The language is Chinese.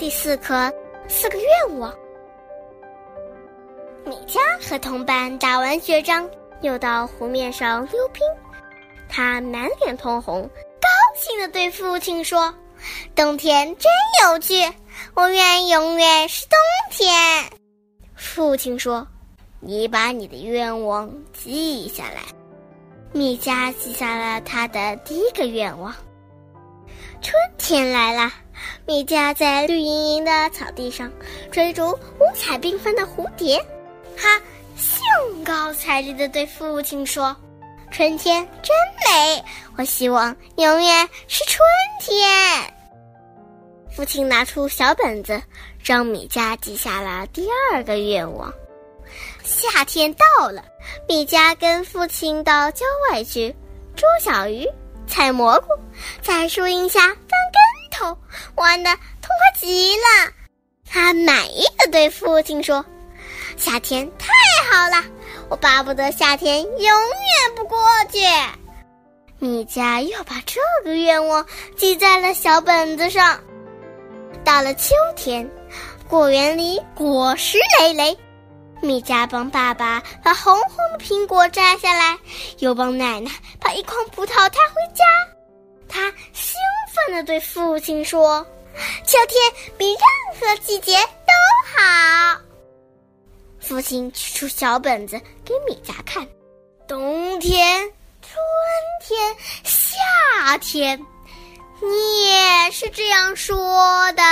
第四课，四个愿望。米迦和同伴打完雪仗，又到湖面上溜冰。他满脸通红，高兴地对父亲说：“冬天真有趣，我愿永远是冬天。”父亲说：“你把你的愿望记下来。”米迦记下了他的第一个愿望。春天来了，米加在绿茵茵的草地上追逐五彩缤纷的蝴蝶。他兴高采烈地对父亲说：“春天真美，我希望永远是春天。”父亲拿出小本子，让米加记下了第二个愿望。夏天到了，米加跟父亲到郊外去捉小鱼。采蘑菇，在树荫下头，玩的痛快极了。他满意的对父亲说：“夏天太好了，我巴不得夏天永远不过去。”米迦又把这个愿望记在了小本子上。到了秋天，果园里果实累累。米迦帮爸爸把红红的苹果摘下来，又帮奶奶把一筐葡萄带回家。对父亲说：“秋天比任何季节都好。”父亲取出小本子给米家看：“冬天、春天、夏天，你也是这样说的。”